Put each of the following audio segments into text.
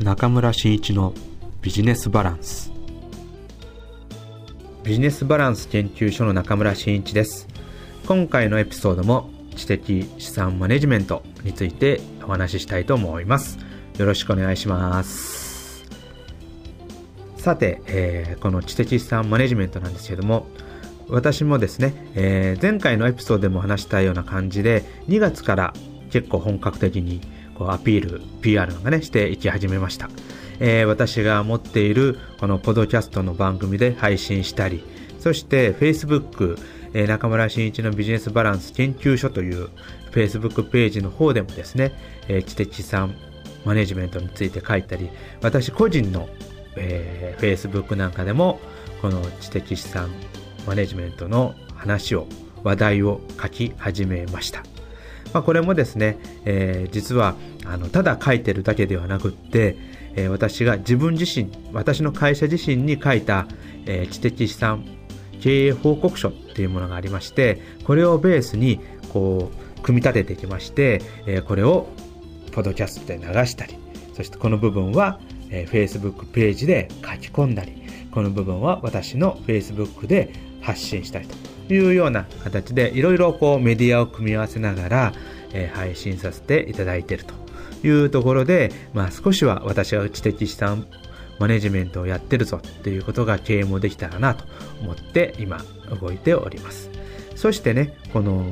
中村真一のビジネスバランス。ビジネスバランス研究所の中村真一です。今回のエピソードも知的資産マネジメントについてお話ししたいと思います。よろしくお願いします。さて、えー、この知的資産マネジメントなんですけども私もですね、えー、前回のエピソードでも話したような感じで2月から結構本格的にこうアピール PR がねしていき始めましたえー、私が持っているこのポドキャストの番組で配信したり、そして Facebook、えー、中村真一のビジネスバランス研究所という Facebook ページの方でもですね、えー、知的資産マネジメントについて書いたり、私個人の、えー、Facebook なんかでもこの知的資産マネジメントの話を、話題を書き始めました。まあ、これもですね、えー、実はあのただ書いてるだけではなくって、えー、私が自分自身私の会社自身に書いた、えー、知的資産経営報告書っていうものがありましてこれをベースにこう組み立ててきまして、えー、これをポドキャストで流したりそしてこの部分は、えー、Facebook ページで書き込んだりこの部分は私の Facebook で発信したりと。いうような形でいろいろこうメディアを組み合わせながら、え、配信させていただいているというところで、まあ、少しは私は知的資産マネジメントをやってるぞっていうことが啓蒙できたらなと思って今動いております。そしてね、この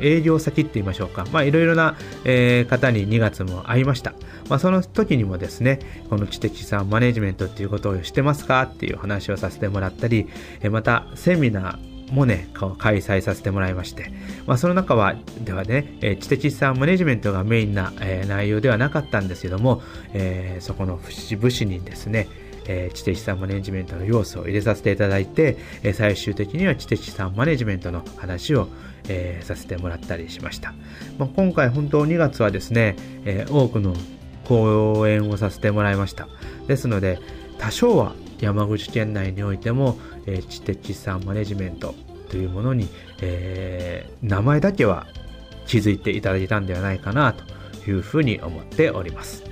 営業先って言いましょうか。まあいろいろな、えー、方に2月も会いました。まあその時にもですね、この知的資産マネジメントっていうことをしてますかっていう話をさせてもらったり、またセミナー、もね、開催させてもらいまして、まあ、その中は、ではね、え知的資産マネジメントがメインな、え内容ではなかったんですけども、えー、そこの節々にですね、えー、知的資産マネジメントの要素を入れさせていただいて、えー、最終的には知的資産マネジメントの話を、えー、させてもらったりしました。まあ、今回本当2月はですね、え多くの講演をさせてもらいました。ですので、多少は山口県内においても、えー、知的資産マネジメントというものに、えー、名前だけは気づいていただいたんではないかなというふうに思っております。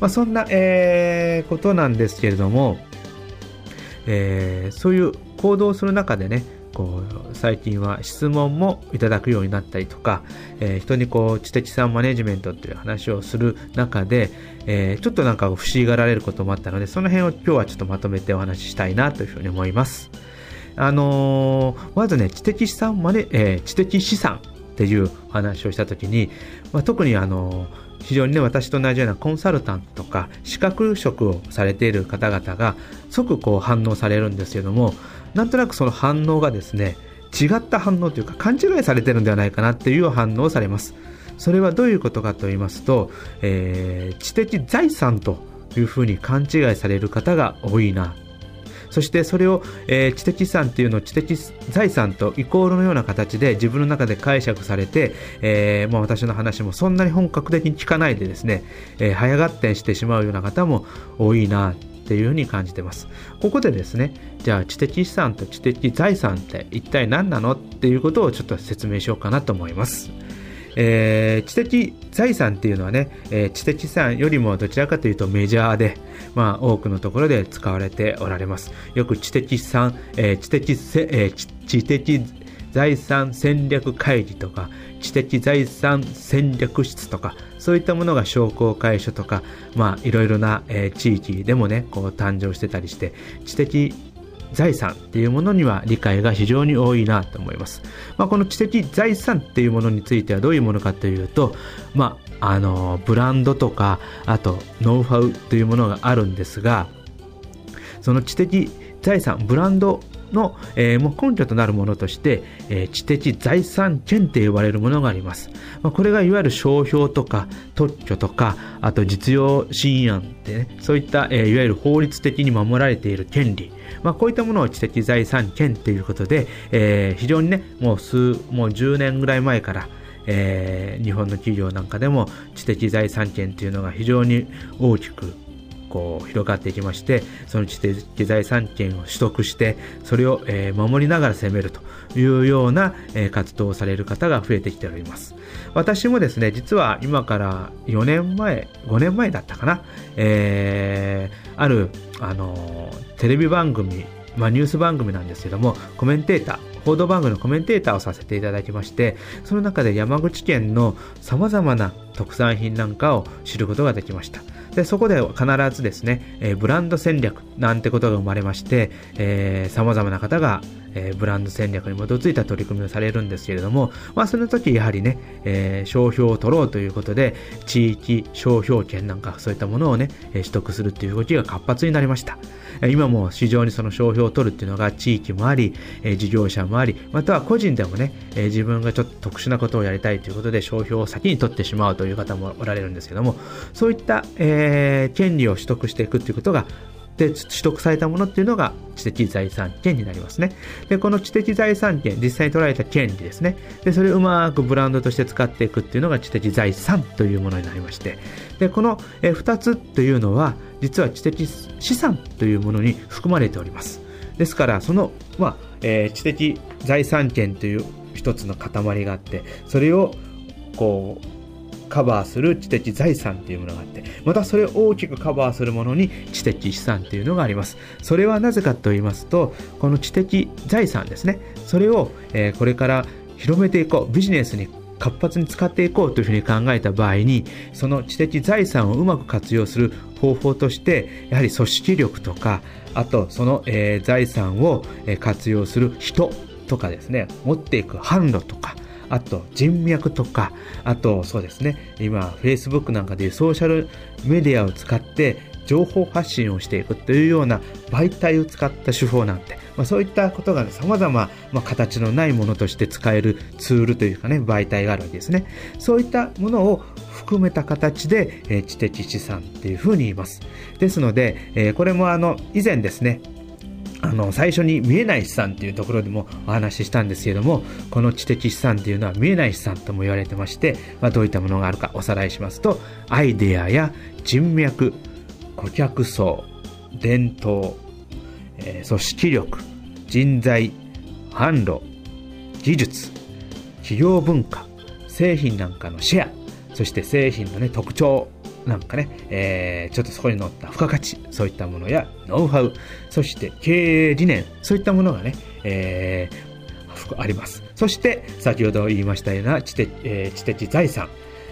まあ、そんな、えー、ことなんですけれども、えー、そういう行動する中でね、こう最近は質問もいただくようになったりとか、えー、人にこう知的資産マネジメントっていう話をする中で、えー、ちょっとなんか不思議がられることもあったのでその辺を今日はちょっとまとめてお話ししたいなというふうに思います。あのー、まずね知的資産マネ、え知的資産っていう話をした時に、まあ、特にあの非常にね私と同じようなコンサルタントとか資格職をされている方々が即こう反応されるんですけどもなんとなくその反応がですね違った反応というか勘違いされてるんではないかなっていう反応をされます。それはどういうことかと言いますと、えー、知的財産というふうに勘違いされる方が多いな。そしてそれを、えー、知的資産っていうのを知的財産とイコールのような形で自分の中で解釈されて、えー、まあ、私の話もそんなに本格的に聞かないでですね、えー、早合点してしまうような方も多いな。っていうふうに感じてます。ここでですね、じゃあ知的資産と知的財産って一体何なのっていうことをちょっと説明しようかなと思います。えー、知的財産っていうのはね、えー、知的資産よりもどちらかというとメジャーで、まあ、多くのところで使われておられます。よく知的資産、えー、知的せ、え、知的財産戦略会議とか、知的財産戦略室とか、そういったものが商工会所とか、まあ、いろいろな、えー、地域でもね、こう誕生してたりして、知的財産っていうものには理解が非常に多いなと思います。まあ、この知的財産っていうものについてはどういうものかというと、まあ、あの、ブランドとか、あと、ノウハウというものがあるんですが、その知的財産、ブランドの、えー、もう根拠となるものとして、えー、知的財産権って呼ばれるものがあります。まあ、これがいわゆる商標とか特許とか、あと実用新案ってね、そういった、えー、いわゆる法律的に守られている権利、まあ、こういったものを知的財産権っていうことで、えー、非常にね、もう数、もう10年ぐらい前から、えー、日本の企業なんかでも知的財産権っていうのが非常に大きくこう広がっていきましてその知的財産権を取得してそれを、え、守りながら攻めるというような、え、活動をされる方が増えてきております。私もですね実は今から4年前5年前だったかな、えー、あるあのテレビ番組まあ、ニュース番組なんですけどもコメンテーター報道番組のコメンテーターをさせていただきましてその中で山口県のさまざまな特産品なんかを知ることができました。でそこで必ずですね、えー、ブランド戦略なんてことが生まれましてえー、様々な方がえー、ブランド戦略に基づいた取り組みをされるんですけれども、まあ、その時やはりね、えー、商標を取ろうということで、地域商標権なんかそういったものをね、取得するっていう動きが活発になりました。今も市場にその商標を取るっていうのが地域もあり、え事業者もあり、または個人でもね、え自分がちょっと特殊なことをやりたいということで商標を先に取ってしまうという方もおられるんですけども、そういった、えー、権利を取得していくっていうことがで取得されたものっていうのが知的財産権になりますね。で、この知的財産権、実際に取られた権利ですね。で、それをうまくブランドとして使っていくっていうのが知的財産というものになりまして、で、この2つというのは、実は知的資産というものに含まれております。ですから、その、まあ、えー、知的財産権という一つの塊があって、それをこうカバーする知的財産っていうものがあって、またそれを大きくカバーするものに知的資産っていうのがあります。それはなぜかと言いますと、この知的財産ですね、それを、えー、これから広めていこう、ビジネスに活発に使っていこうというふうに考えた場合に、その知的財産をうまく活用する方法として、やはり組織力とか、あとその、えー、財産を活用する人とかですね、持っていく販路とか、あと人脈とか、あとそうですね、今 Facebook なんかでソーシャルメディアを使って情報発信をしていくというような媒体を使った手法なんて、まあ、そういったことが様々、ま、形のないものとして使えるツールというかね、媒体があるわけですね。そういったものを含めた形で、えー、知的資産っていうふうに言います。ですので、えー、これもあの、以前ですね、あの最初に見えない資産っていうところでもお話ししたんですけどもこの知的資産っていうのは見えない資産とも言われてまして、まあ、どういったものがあるかおさらいしますとアイデアや人脈顧客層伝統、えー、組織力人材販路技術企業文化製品なんかのシェアそして製品の、ね、特徴なんかね、えー、ちょっとそこに載った付加価値、そういったものやノウハウ、そして経営理念、そういったものがね、えー、あります。そして、先ほど言いましたような知的,、えー、知的財産、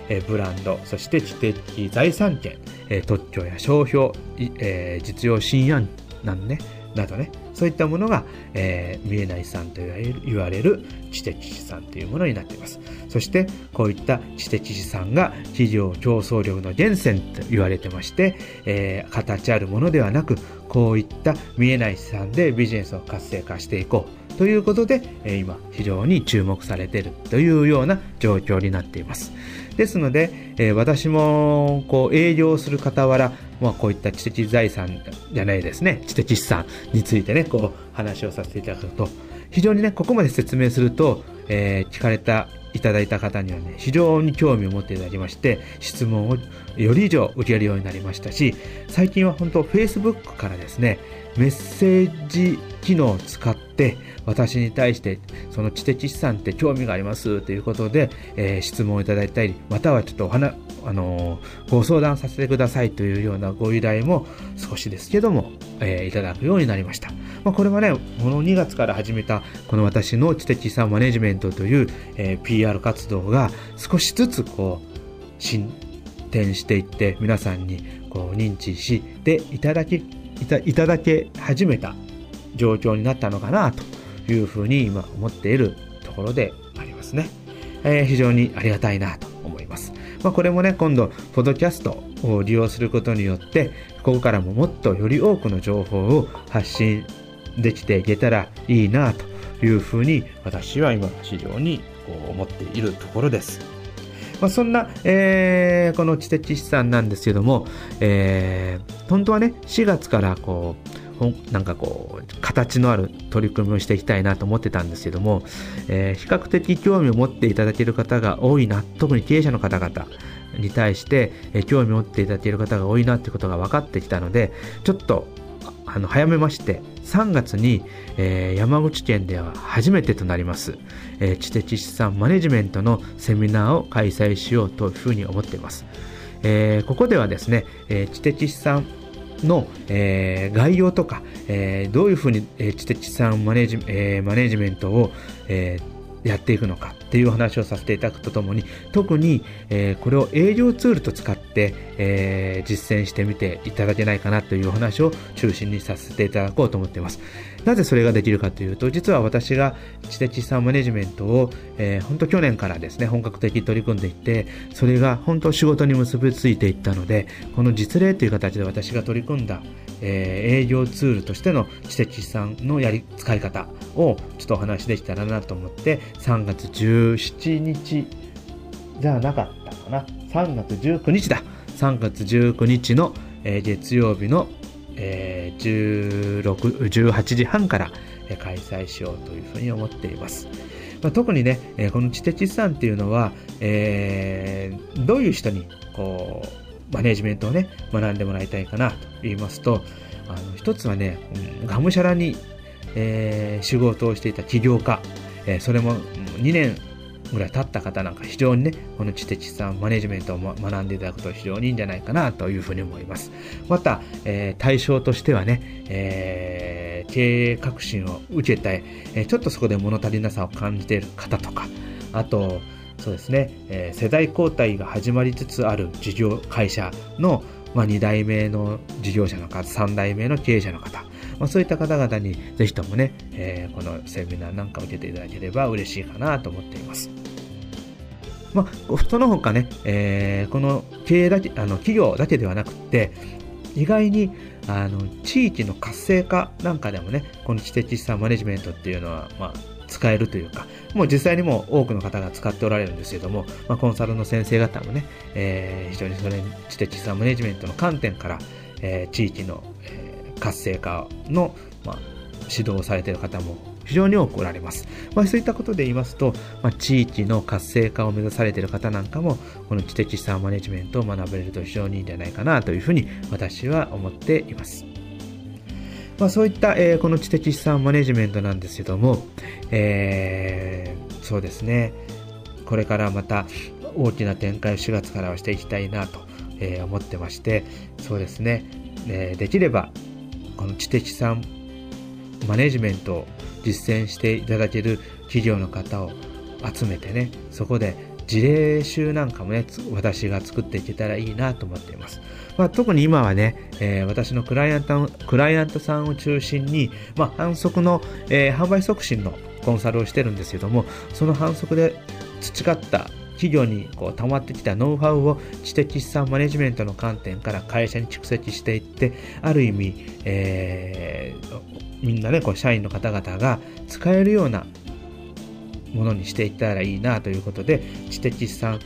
えー、ブランド、そして知的財産権、えー、特許や商標、えー、実用新案なんね、などね、そういったものが、えー、見えない資産と言われる知的資産というものになっています。そして、こういった知的資産が企業競争力の源泉と言われてまして、えー、形あるものではなく、こういった見えない資産でビジネスを活性化していこうということで、え、今非常に注目されているというような状況になっています。ですので、え、私もこう営業する傍ら、まあ、こういった知的財産じゃないですね、知的資産についてね、こう話をさせていただくと、非常にね、ここまで説明すると、えー、聞かれたいただいた方にはね、非常に興味を持っていただきまして、質問をより以上受けるようになりましたし、最近は本当 Facebook からですね、メッセージ機能を使って私に対してその知的資産って興味がありますということで、えー、質問をいただいたりまたはちょっとお話あの、ご相談させてくださいというようなご依頼も少しですけども、えー、いただくようになりました、まあ、これはねこの2月から始めたこの私の知的資産マネジメントという、え PR 活動が少しずつこう進展していって皆さんにこう認知していただきいたいただけ始めた状況になったのかなというふうに今思っているところでありますね。えー、非常にありがたいなと思います。まあ、これもね、今度、ポッドキャストを利用することによって、ここからももっとより多くの情報を発信できていけたらいいなというふうに私は今非常に思っているところです。まあ、そんな、えー、この知的資産なんですけども、えー、本当はね、4月からこう、なんかこう、形のある取り組みをしていきたいなと思ってたんですけども、えー、比較的興味を持っていただける方が多いな、特に経営者の方々に対して、え興味を持っていただける方が多いなってことが分かってきたので、ちょっとあの早めまして3月に、えー、山口県では初めてとなります、えー、知的資産マネジメントのセミナーを開催しようというふうに思っています、えー、ここではですね、え知的資産の、えー、概要とか、えー、どういうふうに、えー、知的資産マネジ,、えー、マネジメントを、えー、やっていくのかっていう話をさせていただくとともに特に、えー、これを営業ツールと使って、えー、実践してみていただけないかなという話を中心にさせていただこうと思っています。なぜそれができるかというと実は私が知的資産マネジメントを、えー、本当去年からですね本格的に取り組んでいってそれが本当仕事に結びついていったのでこの実例という形で私が取り組んだえー、営業ツールとしての知的資産のやり使い方をちょっとお話できたらなと思って3月17日じゃなかったかな。3月19日だ。3月19日の、えー、月曜日の、えー、16 18時半から開催しようというふうに思っています。まあ、特にね、えこの知的資産っていうのは、えー、どういう人にこうマネジメントをね、学んでもらいたいかなと言いますと、あの一つはね、がむしゃらに、えー、仕事をしていた起業家、えー、それも2年ぐらい経った方なんか非常にね、この知的資産マネジメントを学んでいただくと非常にいいんじゃないかなというふうに思います。また、えー、対象としてはね、えー、経営革新を受けたい、えー、ちょっとそこで物足りなさを感じている方とか、あと、そうですね、え、世代交代が始まりつつある事業会社の、まあ、2代目の事業者の方、3代目の経営者の方、まあ、そういった方々にぜひともね、えー、このセミナーなんかを受けていただければ嬉しいかなと思っています。まあ、その他ね、えー、この経営だけ、あの企業だけではなくて、意外にあの地域の活性化なんかでもね、この知的資産マネジメントっていうのは、まあ、使えるというか、もう実際にも多くの方が使っておられるんですけども、まあ、コンサルの先生方もね、えー、非常にそれ知的資産マネジメントの観点から、えー、地域の、えー、活性化の、まあ、指導をされている方も非常に多くおられます。まあ、そういったことで言いますと、まあ、地域の活性化を目指されている方なんかも、この知的資産マネジメントを学べると非常にいいんじゃないかなというふうに私は思っています。まあ、そういった、えー、この知的資産マネジメントなんですけども、えー、そうですね、これからまた大きな展開を4月からはしていきたいなと、えー、思ってまして、そうですね、え、できれば、この知的資産マネジメントを実践していただける企業の方を集めてね、そこで事例集なんかもね、私が作っていけたらいいなと思っています。まあ、特に今はね、えー、私のクライアント、クライアントさんを中心に、まあ、反則の、えー、販売促進のコンサルをしてるんですけども、その反則で培った企業にこう溜まってきたノウハウを知的資産マネジメントの観点から会社に蓄積していって、ある意味、えー、みんなね、こう社員の方々が使えるようなものにしていったらいいなということで、知的資産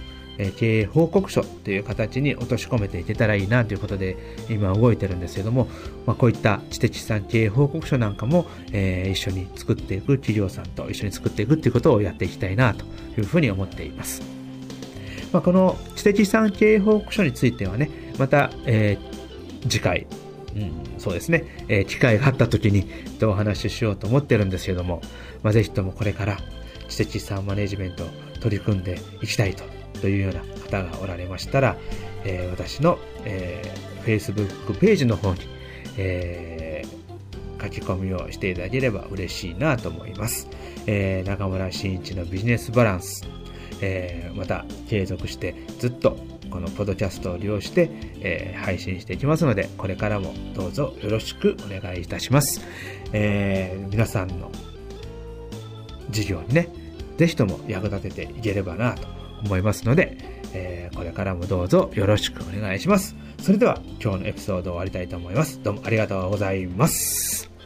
経営報告書という形に落とし込めていけたらいいなということで今動いてるんですけども、まあ、こういった知的資産経営報告書なんかも、えー、一緒に作っていく企業さんと一緒に作っていくっていうことをやっていきたいなというふうに思っています。まあ、この知的資産経営報告書についてはね、また、えー、次回、うん、そうですね、えー、機会があった時にお話ししようと思ってるんですけども、まあ、ぜひともこれから知的資産マネジメントを取り組んでいきたいとというような方がおられましたら、えー、私の、えー、Facebook ページの方に、えー、書き込みをしていただければ嬉しいなと思います。えー、中村真一のビジネスバランス、えー、また継続してずっとこのポッドキャストを利用して、えー、配信していきますので、これからもどうぞよろしくお願いいたします。えー、皆さんの事業にね、ぜひとも役立てていければなと思いますので、えー、これからもどうぞよろしくお願いします。それでは今日のエピソードを終わりたいと思います。どうもありがとうございます。